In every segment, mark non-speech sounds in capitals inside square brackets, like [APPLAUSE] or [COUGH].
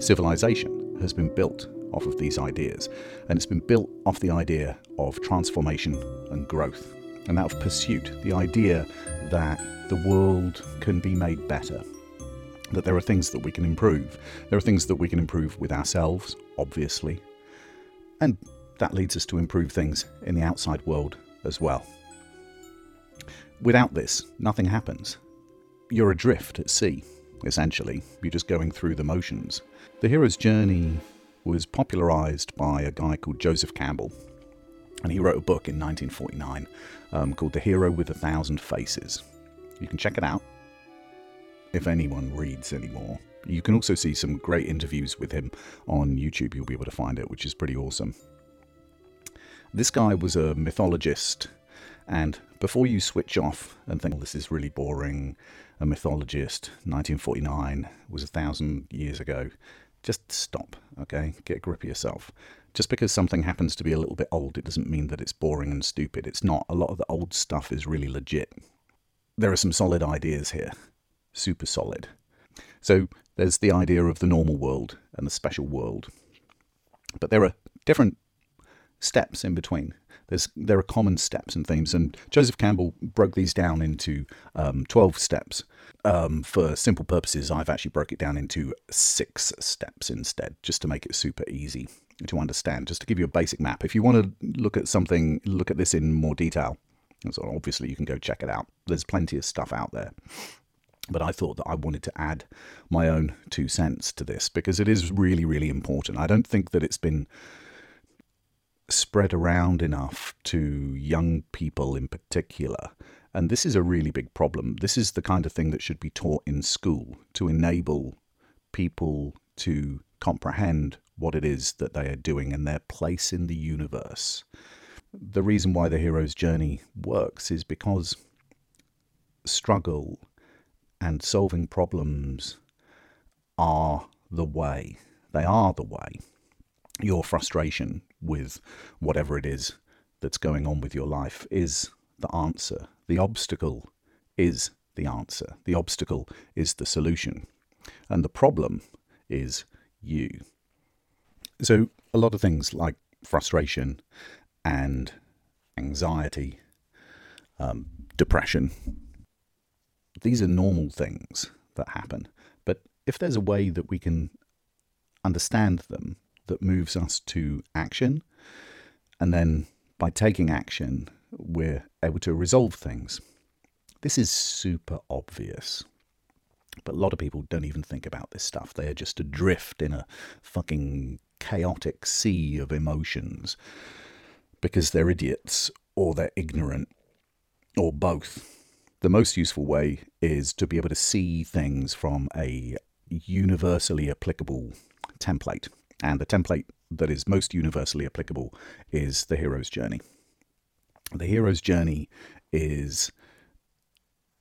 civilization has been built off of these ideas, and it's been built off the idea of transformation and growth, and that of pursuit, the idea that the world can be made better, that there are things that we can improve. There are things that we can improve with ourselves, obviously, and that leads us to improve things in the outside world as well. Without this, nothing happens. You're adrift at sea, essentially. You're just going through the motions. The hero's journey was popularized by a guy called Joseph Campbell, and he wrote a book in 1949 um, called The Hero with a Thousand Faces. You can check it out if anyone reads anymore. You can also see some great interviews with him on YouTube. You'll be able to find it, which is pretty awesome. This guy was a mythologist, and before you switch off and think, oh, this is really boring, a mythologist, 1949 was a thousand years ago, just stop, okay? Get a grip of yourself. Just because something happens to be a little bit old, it doesn't mean that it's boring and stupid. It's not. A lot of the old stuff is really legit. There are some solid ideas here, super solid. So there's the idea of the normal world and the special world. But there are different steps in between. There's, there are common steps and themes, and Joseph Campbell broke these down into um, 12 steps. Um, for simple purposes, I've actually broke it down into six steps instead, just to make it super easy to understand, just to give you a basic map. If you want to look at something, look at this in more detail, so obviously you can go check it out. There's plenty of stuff out there. But I thought that I wanted to add my own two cents to this because it is really, really important. I don't think that it's been spread around enough to young people in particular. And this is a really big problem. This is the kind of thing that should be taught in school to enable people to comprehend what it is that they are doing and their place in the universe. The reason why the hero's journey works is because struggle and solving problems are the way. They are the way. Your frustration with whatever it is that's going on with your life is the answer. The obstacle is the answer. The obstacle is the solution. And the problem is you. So, a lot of things like frustration and anxiety, um, depression, these are normal things that happen. But if there's a way that we can understand them that moves us to action. And then by taking action, we're able to resolve things. This is super obvious. But a lot of people don't even think about this stuff. They are just adrift in a fucking chaotic sea of emotions because they're idiots or they're ignorant or both. The most useful way is to be able to see things from a universally applicable template. And the template that is most universally applicable is the hero's journey. The hero's journey is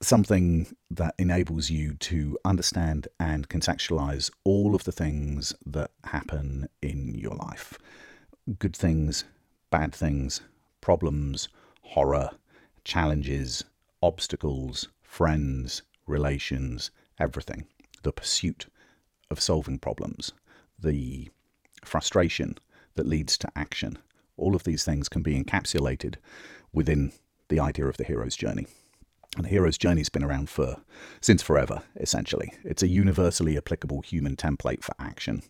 something that enables you to understand and contextualize all of the things that happen in your life good things, bad things, problems, horror, challenges, obstacles, friends, relations, everything. The pursuit of solving problems, the frustration that leads to action. All of these things can be encapsulated within the idea of the hero's journey. And the hero's journey has been around for since forever, essentially. It's a universally applicable human template for action.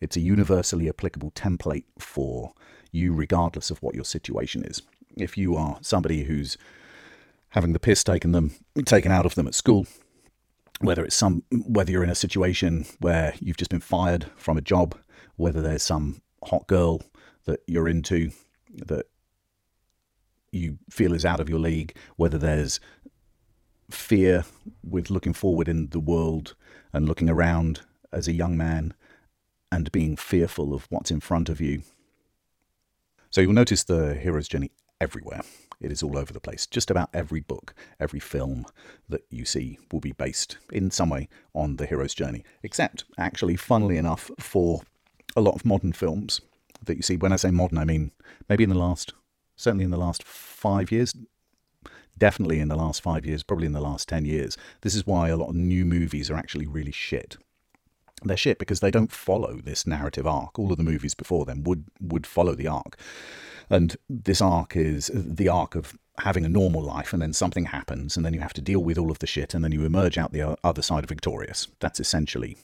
It's a universally applicable template for you, regardless of what your situation is. If you are somebody who's having the piss taken them taken out of them at school, whether it's some whether you're in a situation where you've just been fired from a job, whether there's some hot girl that you're into that you feel is out of your league, whether there's fear with looking forward in the world and looking around as a young man and being fearful of what's in front of you. So you'll notice the hero's journey everywhere. It is all over the place. Just about every book, every film that you see will be based in some way on the hero's journey. Except, actually, funnily enough, for a lot of modern films that you see. When I say modern, I mean maybe in the last, certainly in the last five years, definitely in the last five years, probably in the last 10 years. This is why a lot of new movies are actually really shit. they're shit because they don't follow this narrative arc. All of the movies before them would would follow the arc, and this arc is the arc of having a normal life, and then something happens, and then you have to deal with all of the shit, and then you emerge out the other side victorious. That's essentially.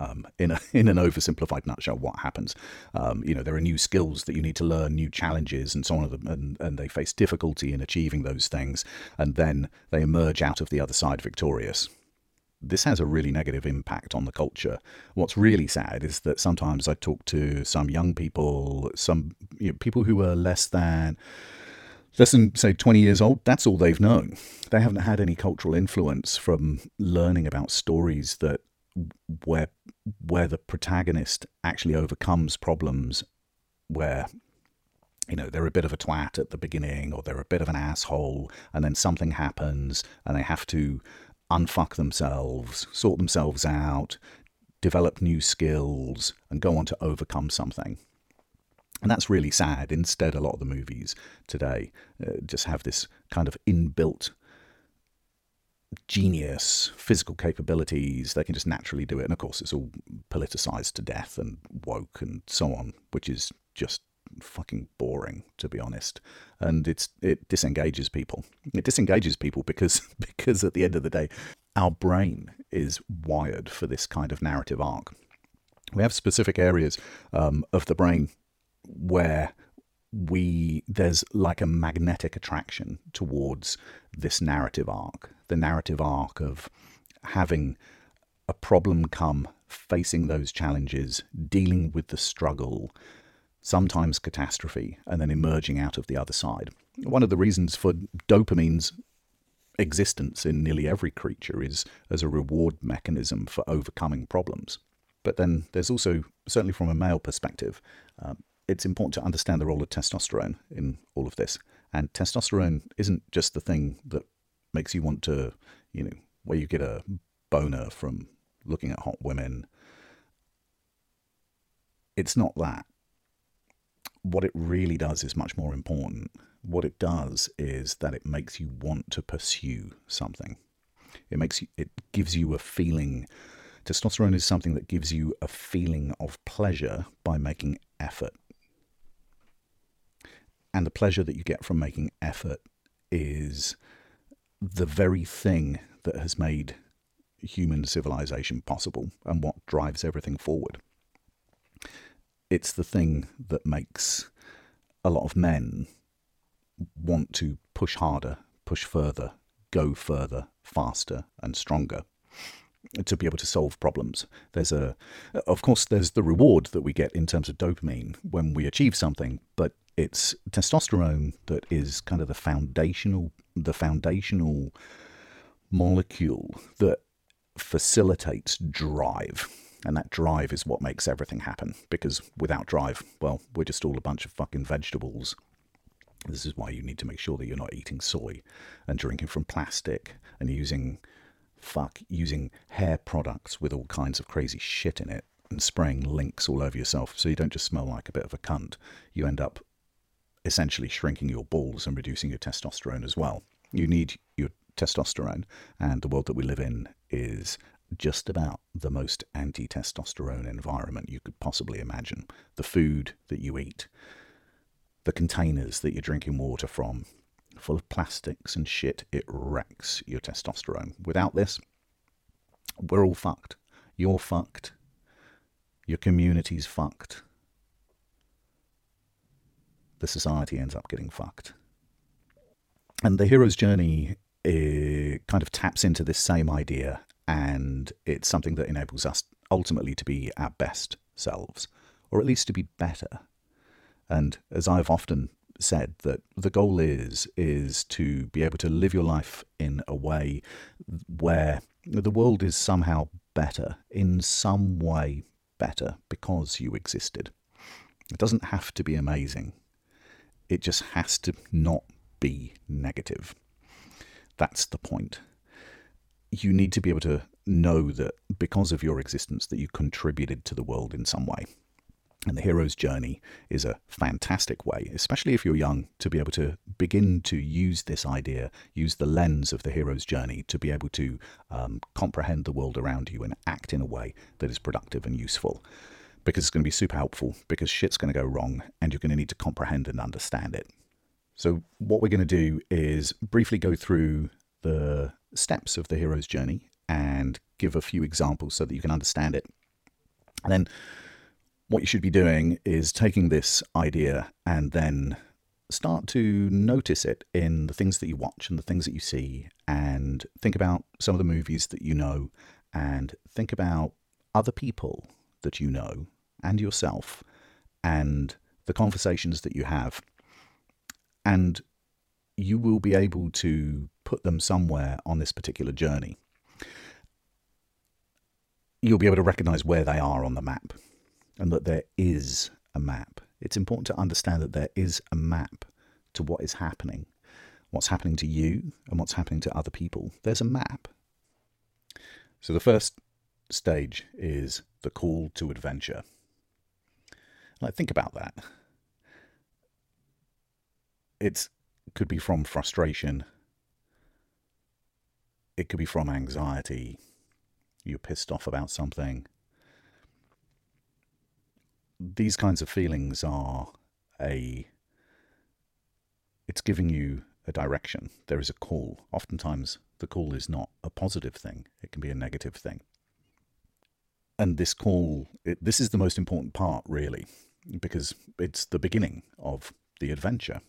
Um, in a, [LAUGHS] in an oversimplified nutshell, what happens? Um, you know, there are new skills that you need to learn, new challenges, and so on, and, and they face difficulty in achieving those things, and then they emerge out of the other side victorious this has a really negative impact on the culture. What's really sad is that sometimes I talk to some young people, some you know, people who are less than less than say 20 years old that's all they've known they haven't had any cultural influence from learning about stories that where where the protagonist actually overcomes problems where you know they're a bit of a twat at the beginning or they're a bit of an asshole and then something happens and they have to unfuck themselves, sort themselves out, develop new skills, and go on to overcome something. And that's really sad. Instead, a lot of the movies today uh, just have this kind of inbuilt genius, physical capabilities. They can just naturally do it. And of course, it's all politicized to death and woke and so on, which is just fucking boring to be honest and it's it disengages people it disengages people because [LAUGHS] because at the end of the day our brain is wired for this kind of narrative arc we have specific areas um, of the brain where we there's like a magnetic attraction towards this narrative arc the narrative arc of having a problem come facing those challenges dealing with the struggle sometimes catastrophe, and then emerging out of the other side. One of the reasons for dopamine's existence in nearly every creature is as a reward mechanism for overcoming problems. But then there's also, certainly from a male perspective, um, it's important to understand the role of testosterone in all of this. And testosterone isn't just the thing that makes you want to, you know, where you get a boner from looking at hot women. It's not that what it really does is much more important. What it does is that it makes you want to pursue something. It makes you, it gives you a feeling. Testosterone is something that gives you a feeling of pleasure by making effort. And the pleasure that you get from making effort is the very thing that has made human civilization possible and what drives everything forward it's the thing that makes a lot of men want to push harder, push further, go further, faster, and stronger to be able to solve problems. There's a, of course, there's the reward that we get in terms of dopamine when we achieve something, but it's testosterone that is kind of the foundational, the foundational molecule that facilitates drive and that drive is what makes everything happen. Because without drive, well, we're just all a bunch of fucking vegetables. This is why you need to make sure that you're not eating soy and drinking from plastic and using fuck using hair products with all kinds of crazy shit in it and spraying Lynx all over yourself so you don't just smell like a bit of a cunt. You end up essentially shrinking your balls and reducing your testosterone as well. You need your testosterone, and the world that we live in is just about the most anti testosterone environment you could possibly imagine. The food that you eat, the containers that you're drinking water from, full of plastics and shit, it wrecks your testosterone. Without this, we're all fucked. You're fucked. Your community's fucked. The society ends up getting fucked. And the hero's journey eh, kind of taps into this same idea and it's something that enables us ultimately to be our best selves, or at least to be better. And as I've often said, that the goal is is to be able to live your life in a way where the world is somehow better, in some way better, because you existed. It doesn't have to be amazing. It just has to not be negative. That's the point you need to be able to know that because of your existence that you contributed to the world in some way And the hero's journey is a fantastic way, especially if you're young, to be able to begin to use this idea, use the lens of the hero's journey to be able to um, comprehend the world around you and act in a way that is productive and useful. Because it's going to be super helpful, because shit's going to go wrong, and you're going to need to comprehend and understand it. So, what we're going to do is briefly go through the steps of the hero's journey and give a few examples so that you can understand it. And then what you should be doing is taking this idea and then start to notice it in the things that you watch and the things that you see, and think about some of the movies that you know, and think about other people that you know and yourself, and the conversations that you have. And you will be able to put them somewhere on this particular journey. You'll be able to recognize where they are on the map and that there is a map. It's important to understand that there is a map to what is happening, what's happening to you, and what's happening to other people. There's a map. So the first stage is the call to adventure. Like, think about that. It could be from frustration. It could be from anxiety. You're pissed off about something these kinds of feelings are a it's giving you a direction there is a call oftentimes the call is not a positive thing it can be a negative thing and this call it, this is the most important part really because it's the beginning of the adventure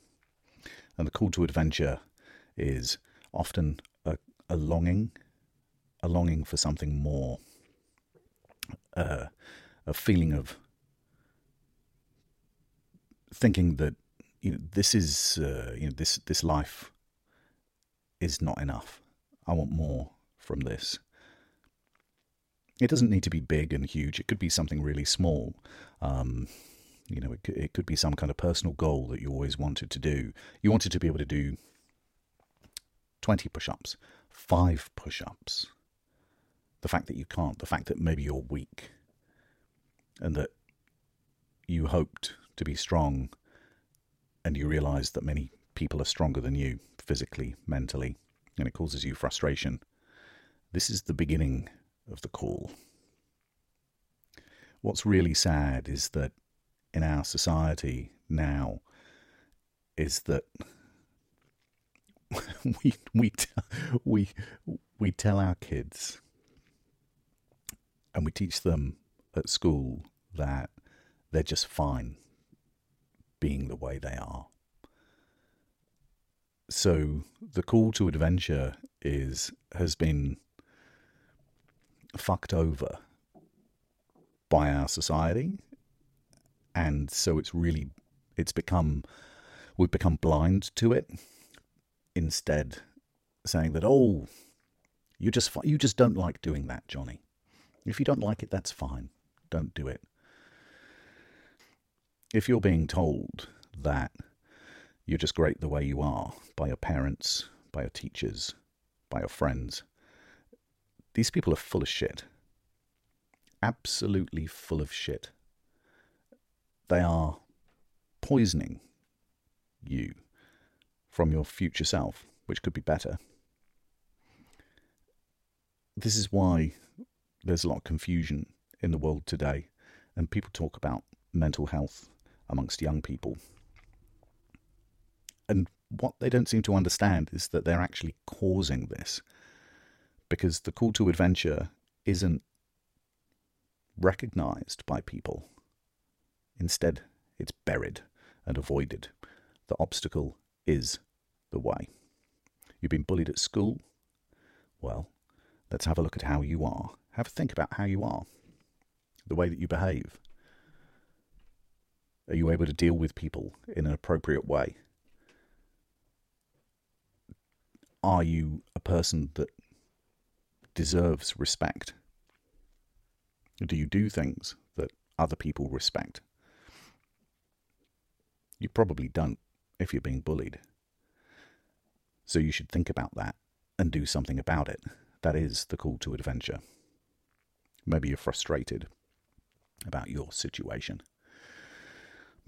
and the call to adventure is often a, a longing a longing for something more uh, a feeling of thinking that you know this is uh, you know this this life is not enough. I want more from this. It doesn't need to be big and huge. It could be something really small. Um, you know, it could, it could be some kind of personal goal that you always wanted to do. You wanted to be able to do 20 push ups, five push ups. The fact that you can't, the fact that maybe you're weak, and that you hoped to be strong, and you realize that many people are stronger than you physically, mentally, and it causes you frustration. This is the beginning of the call. What's really sad is that in our society now is that [LAUGHS] we we we we tell our kids and we teach them at school that they're just fine being the way they are. So the call to adventure is has been fucked over by our society and so it's really it's become we've become blind to it instead saying that oh you just you just don't like doing that Johnny if you don't like it that's fine don't do it if you're being told that you're just great the way you are by your parents, by your teachers, by your friends, these people are full of shit. Absolutely full of shit. They are poisoning you from your future self, which could be better. This is why there's a lot of confusion in the world today, and people talk about mental health amongst young people. And what they don't seem to understand is that they're actually causing this because the call to adventure isn't recognized by people. Instead, it's buried and avoided. The obstacle is the way. You've been bullied at school? Well, let's have a look at how you are. Have a think about how you are, the way that you behave, are you able to deal with people in an appropriate way? Are you a person that deserves respect? Do you do things that other people respect? You probably don't if you're being bullied. So you should think about that and do something about it. That is the call to adventure. Maybe you're frustrated about your situation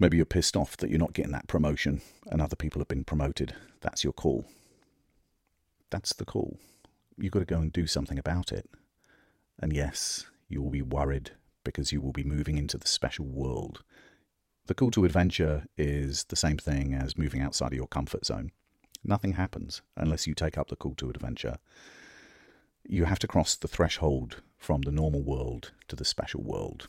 Maybe you're pissed off that you're not getting that promotion and other people have been promoted. That's your call. That's the call. You've got to go and do something about it. And yes, you will be worried because you will be moving into the special world. The call to adventure is the same thing as moving outside of your comfort zone. Nothing happens unless you take up the call to adventure. You have to cross the threshold from the normal world to the special world,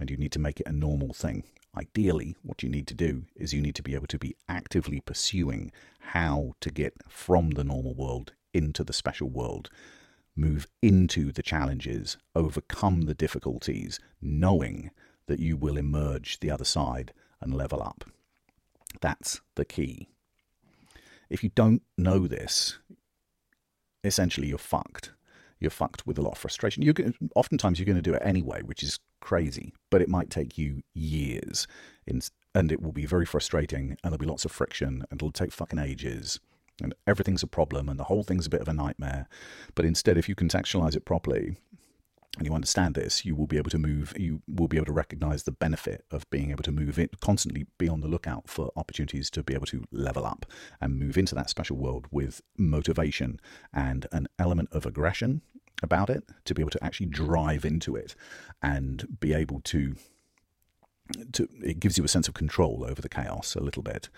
and you need to make it a normal thing. Ideally, what you need to do is you need to be able to be actively pursuing how to get from the normal world into the special world, move into the challenges, overcome the difficulties, knowing that you will emerge the other side and level up. That's the key. If you don't know this, essentially you're fucked. You're fucked with a lot of frustration. You're going oftentimes you're going to do it anyway, which is crazy, but it might take you years, in, and it will be very frustrating, and there'll be lots of friction, and it'll take fucking ages, and everything's a problem, and the whole thing's a bit of a nightmare. But instead, if you contextualize it properly, and you understand this, you will be able to move, you will be able to recognize the benefit of being able to move it, constantly be on the lookout for opportunities to be able to level up and move into that special world with motivation and an element of aggression about it, to be able to actually drive into it and be able to. To, it gives you a sense of control over the chaos a little bit.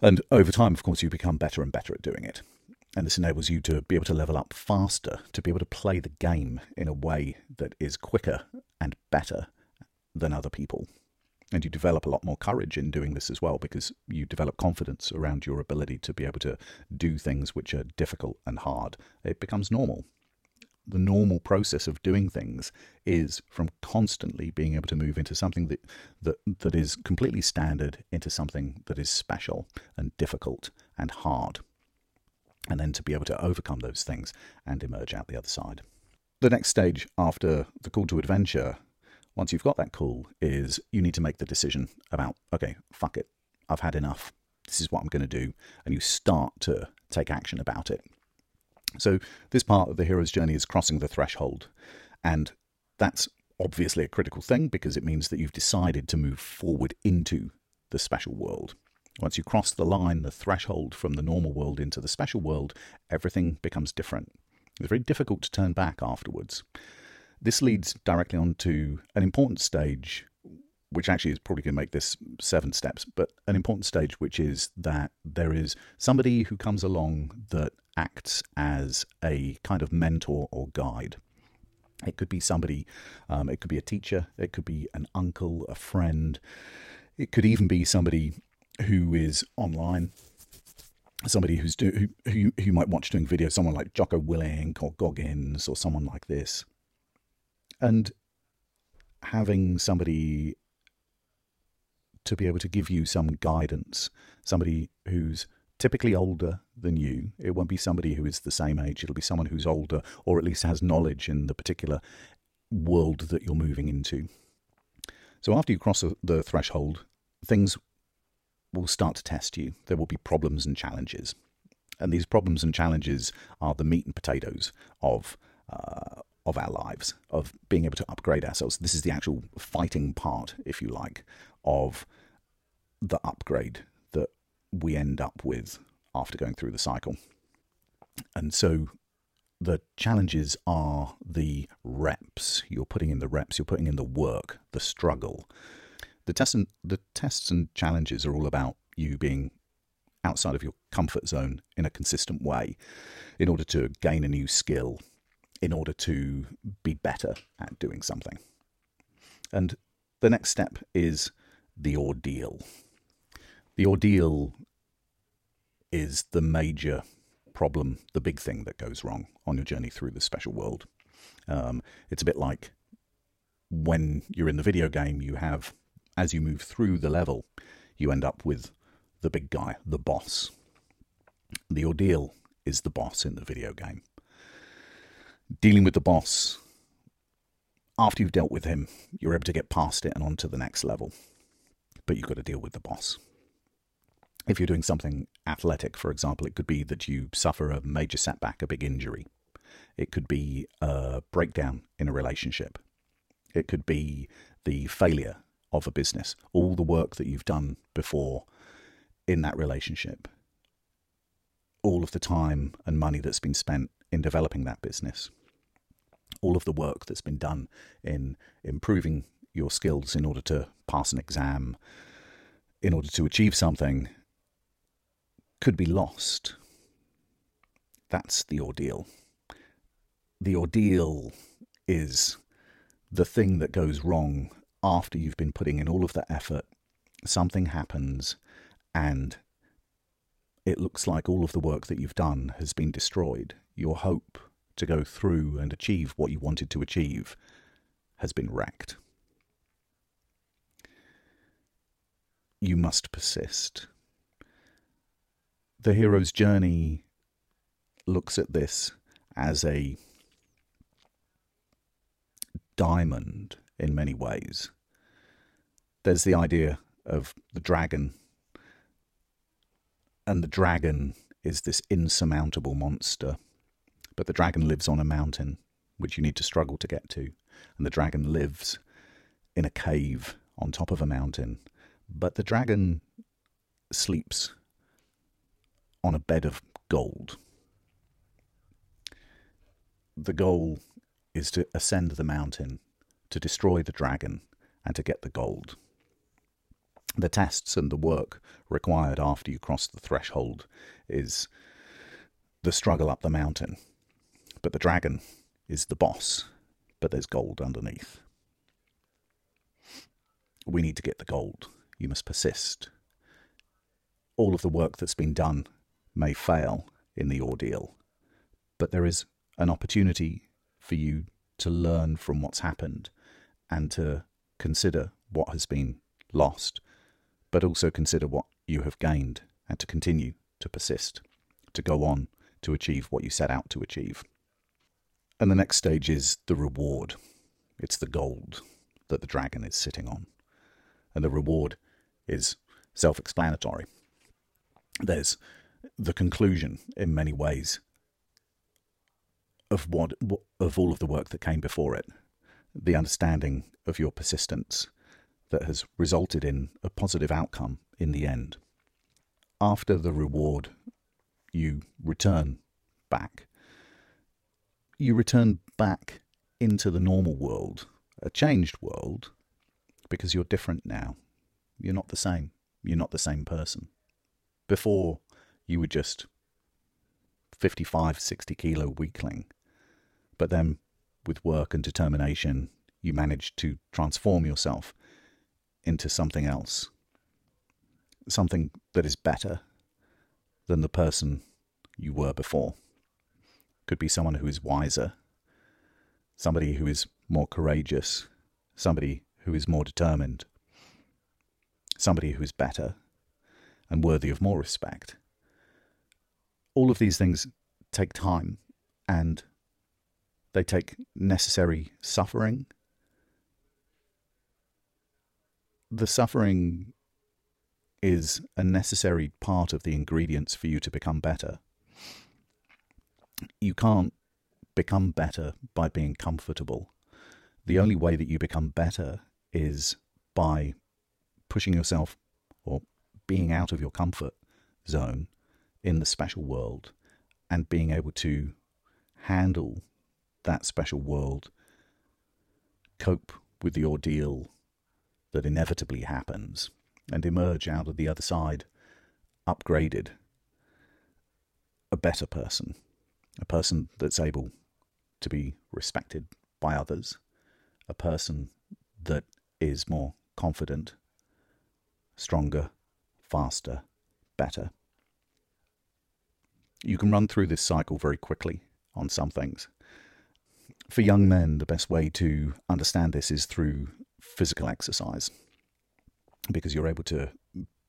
And over time, of course, you become better and better at doing it. And this enables you to be able to level up faster, to be able to play the game in a way that is quicker and better than other people. And you develop a lot more courage in doing this as well because you develop confidence around your ability to be able to do things which are difficult and hard. It becomes normal. The normal process of doing things is from constantly being able to move into something that, that, that is completely standard into something that is special and difficult and hard and then to be able to overcome those things and emerge out the other side. The next stage after the call to adventure, once you've got that call, is you need to make the decision about, okay, fuck it, I've had enough. This is what I'm going to do. And you start to take action about it. So, this part of the hero's journey is crossing the threshold. And that's obviously a critical thing because it means that you've decided to move forward into the special world. Once you cross the line, the threshold from the normal world into the special world, everything becomes different. It's very difficult to turn back afterwards. This leads directly on to an important stage, which actually is probably going to make this seven steps, but an important stage, which is that there is somebody who comes along that acts as a kind of mentor or guide. It could be somebody, um, it could be a teacher, it could be an uncle, a friend, it could even be somebody who is online, somebody who's do, who, who who might watch doing videos, someone like Jocko Willink or Goggins or someone like this, and having somebody to be able to give you some guidance, somebody who's typically older than you. It won't be somebody who is the same age. It'll be someone who's older or at least has knowledge in the particular world that you're moving into. So after you cross the threshold, things will start to test you. There will be problems and challenges. And these problems and challenges are the meat and potatoes of uh, of our lives, of being able to upgrade ourselves. This is the actual fighting part, if you like, of the upgrade that we end up with after going through the cycle. And so the challenges are the reps. You're putting in the reps, you're putting in the work, the struggle, the tests and the tests and challenges are all about you being outside of your comfort zone in a consistent way in order to gain a new skill, in order to be better at doing something. And the next step is the ordeal. The ordeal is the major problem, the big thing that goes wrong on your journey through the special world. Um, it's a bit like when you're in the video game, you have as you move through the level, you end up with the big guy, the boss. The ordeal is the boss in the video game. Dealing with the boss, after you've dealt with him, you're able to get past it and on to the next level. But you've got to deal with the boss. If you're doing something athletic, for example, it could be that you suffer a major setback, a big injury. It could be a breakdown in a relationship. It could be the failure of a business, all the work that you've done before in that relationship, all of the time and money that's been spent in developing that business, all of the work that's been done in improving your skills in order to pass an exam, in order to achieve something, could be lost. That's the ordeal. The ordeal is the thing that goes wrong after you've been putting in all of that effort. Something happens and it looks like all of the work that you've done has been destroyed. Your hope to go through and achieve what you wanted to achieve has been wrecked. You must persist. The hero's journey looks at this as a diamond in many ways. There's the idea of the dragon, and the dragon is this insurmountable monster. But the dragon lives on a mountain, which you need to struggle to get to, and the dragon lives in a cave on top of a mountain. But the dragon sleeps on a bed of gold. The goal is to ascend the mountain, to destroy the dragon, and to get the gold. The tests and the work required after you cross the threshold is the struggle up the mountain. But the dragon is the boss, but there's gold underneath. We need to get the gold. You must persist. All of the work that's been done may fail in the ordeal, but there is an opportunity for you to learn from what's happened and to consider what has been lost, but also consider what you have gained and to continue to persist, to go on to achieve what you set out to achieve. And the next stage is the reward. It's the gold that the dragon is sitting on. And the reward is self explanatory. There's the conclusion in many ways of what of all of the work that came before it, the understanding of your persistence that has resulted in a positive outcome in the end. After the reward, you return back. You return back into the normal world, a changed world, because you're different now. You're not the same. You're not the same person. Before, you were just 55, 60 kilo weakling. But then, with work and determination, you managed to transform yourself into something else. Something that is better than the person you were before. Could be someone who is wiser, somebody who is more courageous, somebody who is more determined, somebody who is better and worthy of more respect all of these things take time and they take necessary suffering. The suffering is a necessary part of the ingredients for you to become better. You can't become better by being comfortable. The only way that you become better is by pushing yourself or being out of your comfort zone in the special world and being able to handle that special world, cope with the ordeal that inevitably happens, and emerge out of the other side upgraded, a better person, a person that's able to be respected by others, a person that is more confident, stronger, faster, better. You can run through this cycle very quickly on some things. For young men, the best way to understand this is through physical exercise because you're able to,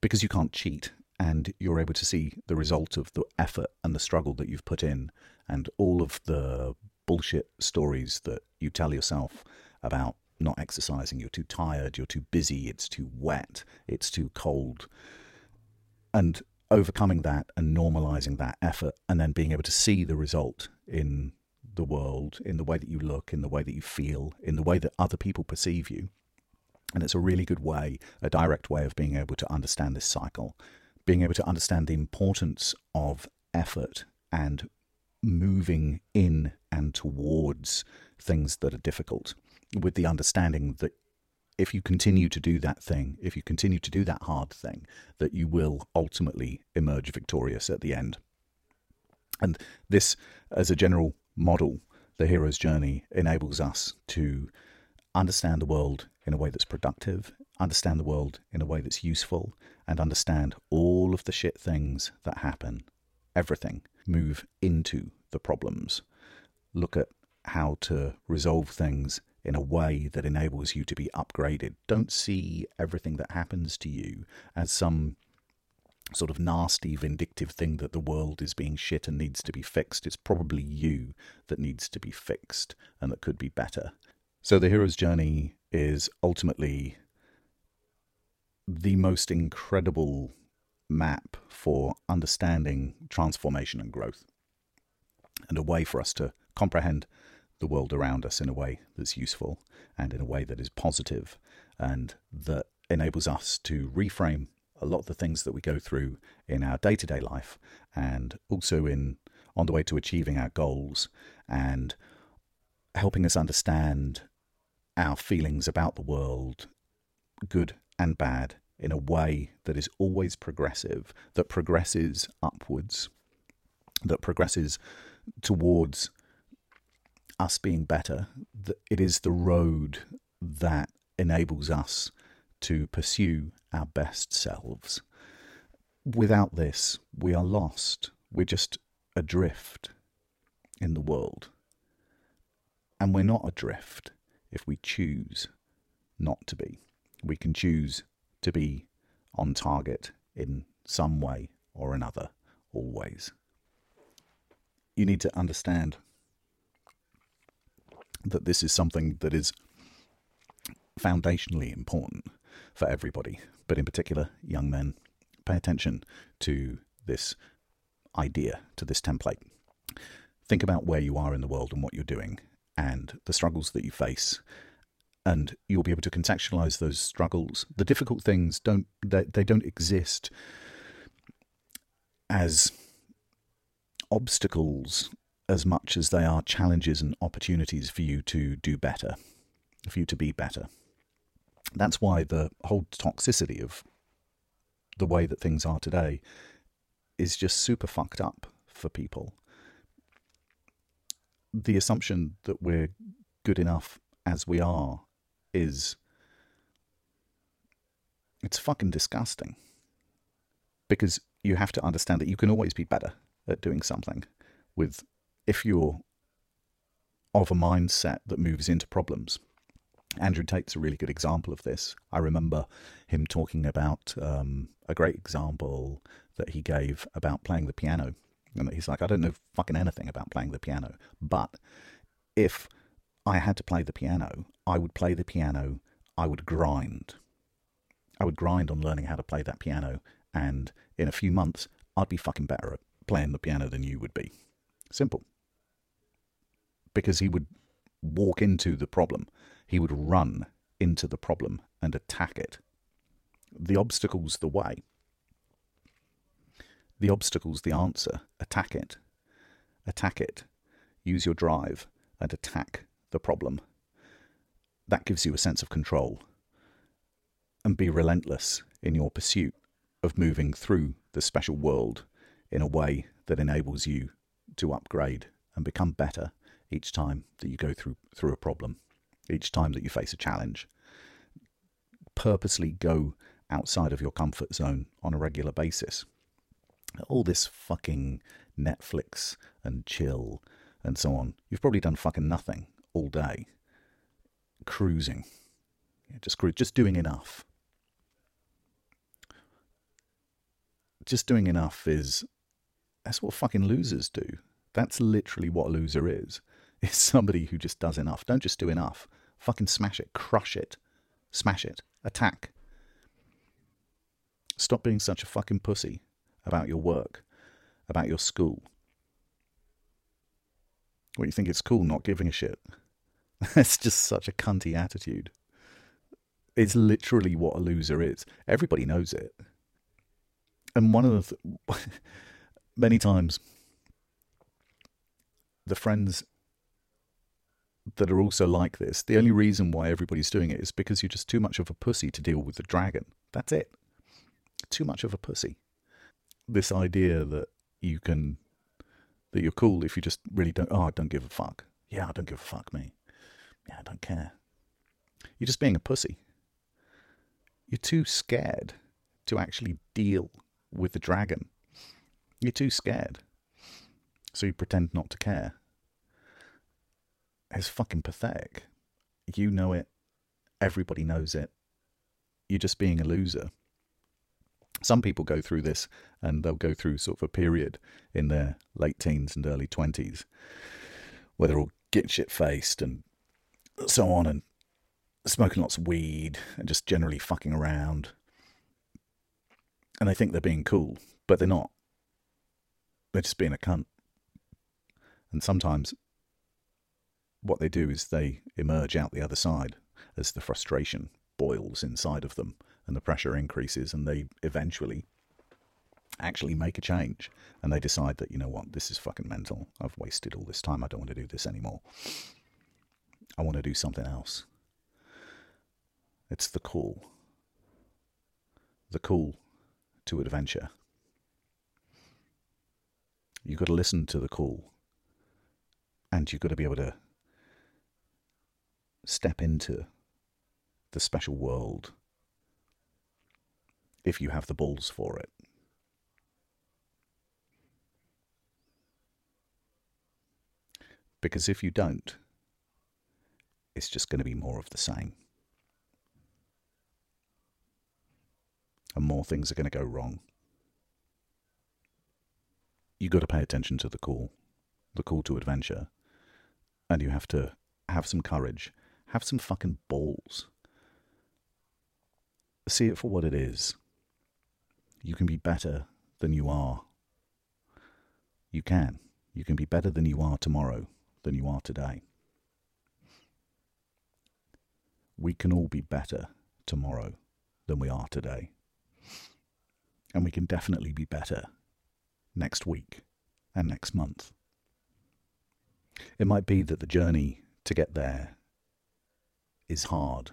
because you can't cheat and you're able to see the result of the effort and the struggle that you've put in and all of the bullshit stories that you tell yourself about not exercising. You're too tired, you're too busy, it's too wet, it's too cold. And overcoming that and normalizing that effort and then being able to see the result in the world, in the way that you look, in the way that you feel, in the way that other people perceive you, And it's a really good way, a direct way of being able to understand this cycle, being able to understand the importance of effort and moving in and towards things that are difficult with the understanding that if you continue to do that thing, if you continue to do that hard thing, that you will ultimately emerge victorious at the end. And this, as a general model, the hero's journey enables us to understand the world in a way that's productive, understand the world in a way that's useful, and understand all of the shit things that happen, everything, move into the problems. Look at how to resolve things in a way that enables you to be upgraded. Don't see everything that happens to you as some sort of nasty, vindictive thing that the world is being shit and needs to be fixed. It's probably you that needs to be fixed and that could be better. So, the hero's journey is ultimately the most incredible map for understanding transformation and growth, and a way for us to comprehend the world around us in a way that's useful and in a way that is positive and that enables us to reframe a lot of the things that we go through in our day-to-day life and also in on the way to achieving our goals and helping us understand our feelings about the world good and bad in a way that is always progressive that progresses upwards that progresses towards us being better, it is the road that enables us to pursue our best selves. Without this, we are lost. We're just adrift in the world. And we're not adrift if we choose not to be. We can choose to be on target in some way or another, always. You need to understand that this is something that is foundationally important for everybody, but in particular, young men. Pay attention to this idea, to this template. Think about where you are in the world and what you're doing and the struggles that you face. And you'll be able to contextualize those struggles. The difficult things don't they, they don't exist as obstacles as much as they are challenges and opportunities for you to do better, for you to be better. That's why the whole toxicity of the way that things are today is just super fucked up for people. The assumption that we're good enough as we are is it's fucking disgusting. Because you have to understand that you can always be better at doing something with if you're of a mindset that moves into problems. Andrew Tate's a really good example of this. I remember him talking about um, a great example that he gave about playing the piano. And he's like, I don't know fucking anything about playing the piano, but if I had to play the piano, I would play the piano, I would grind. I would grind on learning how to play that piano, and in a few months, I'd be fucking better at playing the piano than you would be. Simple because he would walk into the problem. He would run into the problem and attack it. The obstacle's the way. The obstacle's the answer. Attack it. Attack it. Use your drive and attack the problem. That gives you a sense of control. And be relentless in your pursuit of moving through the special world in a way that enables you to upgrade and become better each time that you go through through a problem, each time that you face a challenge. Purposely go outside of your comfort zone on a regular basis. All this fucking Netflix and chill and so on. You've probably done fucking nothing all day. Cruising. Yeah, just cruise, just doing enough. Just doing enough is that's what fucking losers do. That's literally what a loser is is somebody who just does enough. Don't just do enough. Fucking smash it, crush it, smash it, attack. Stop being such a fucking pussy about your work, about your school. What you think it's cool not giving a shit? [LAUGHS] That's just such a cunty attitude. It's literally what a loser is. Everybody knows it. And one of the th- [LAUGHS] many times the friends that are also like this, the only reason why everybody's doing it is because you're just too much of a pussy to deal with the dragon. That's it. Too much of a pussy. This idea that you can, that you're cool if you just really don't, oh, I don't give a fuck. Yeah, I don't give a fuck, me. Yeah, I don't care. You're just being a pussy. You're too scared to actually deal with the dragon. You're too scared. So you pretend not to care. It's fucking pathetic. You know it. Everybody knows it. You're just being a loser. Some people go through this and they'll go through sort of a period in their late teens and early 20s where they're all get shit faced and so on and smoking lots of weed and just generally fucking around. And they think they're being cool, but they're not. They're just being a cunt. And sometimes what they do is they emerge out the other side as the frustration boils inside of them and the pressure increases and they eventually actually make a change. And they decide that you know what this is fucking mental. I've wasted all this time. I don't want to do this anymore. I want to do something else. It's the call the call to adventure. You've got to listen to the call and you've got to be able to step into the special world if you have the balls for it. Because if you don't, it's just going to be more of the same. And more things are going to go wrong. You've got to pay attention to the call, the call to adventure. And you have to have some courage, have some fucking balls. See it for what it is. You can be better than you are. You can. You can be better than you are tomorrow, than you are today. We can all be better tomorrow than we are today. And we can definitely be better next week and next month. It might be that the journey to get there is hard,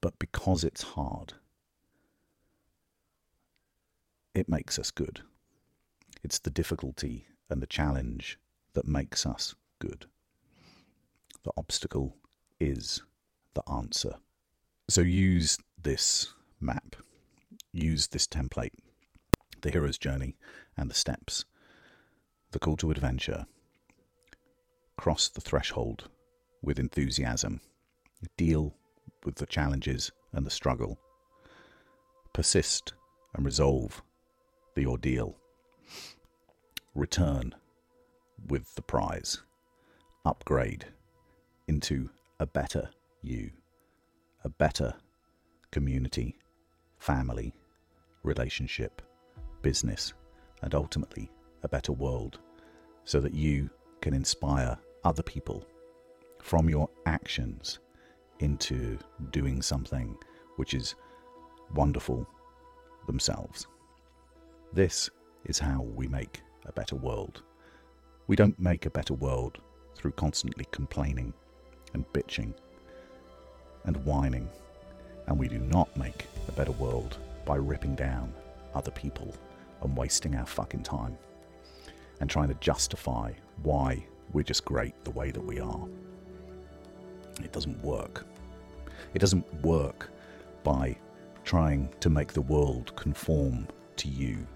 but because it's hard, it makes us good. It's the difficulty and the challenge that makes us good. The obstacle is the answer. So use this map, use this template, the hero's journey and the steps, the call to adventure. Cross the threshold with enthusiasm. Deal with the challenges and the struggle. Persist and resolve the ordeal. Return with the prize. Upgrade into a better you, a better community, family, relationship, business, and ultimately a better world so that you can inspire other people from your actions into doing something which is wonderful themselves. This is how we make a better world. We don't make a better world through constantly complaining and bitching and whining, and we do not make a better world by ripping down other people and wasting our fucking time and trying to justify why we're just great the way that we are. It doesn't work. It doesn't work by trying to make the world conform to you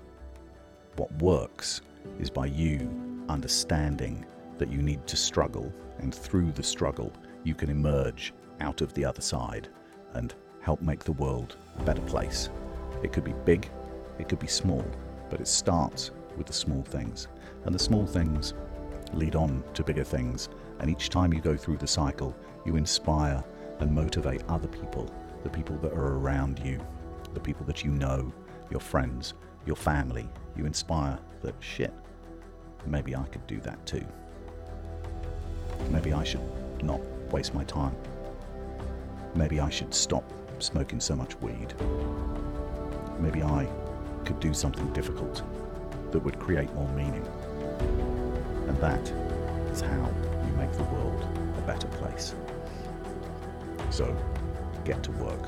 what works is by you understanding that you need to struggle, and through the struggle, you can emerge out of the other side and help make the world a better place. It could be big, it could be small, but it starts with the small things. And the small things lead on to bigger things. And each time you go through the cycle, you inspire and motivate other people, the people that are around you, the people that you know, your friends, your family, you inspire that shit, maybe I could do that too. Maybe I should not waste my time. maybe I should stop smoking so much weed. Maybe I could do something difficult that would create more meaning. And that is how you make the world a better place. So get to work.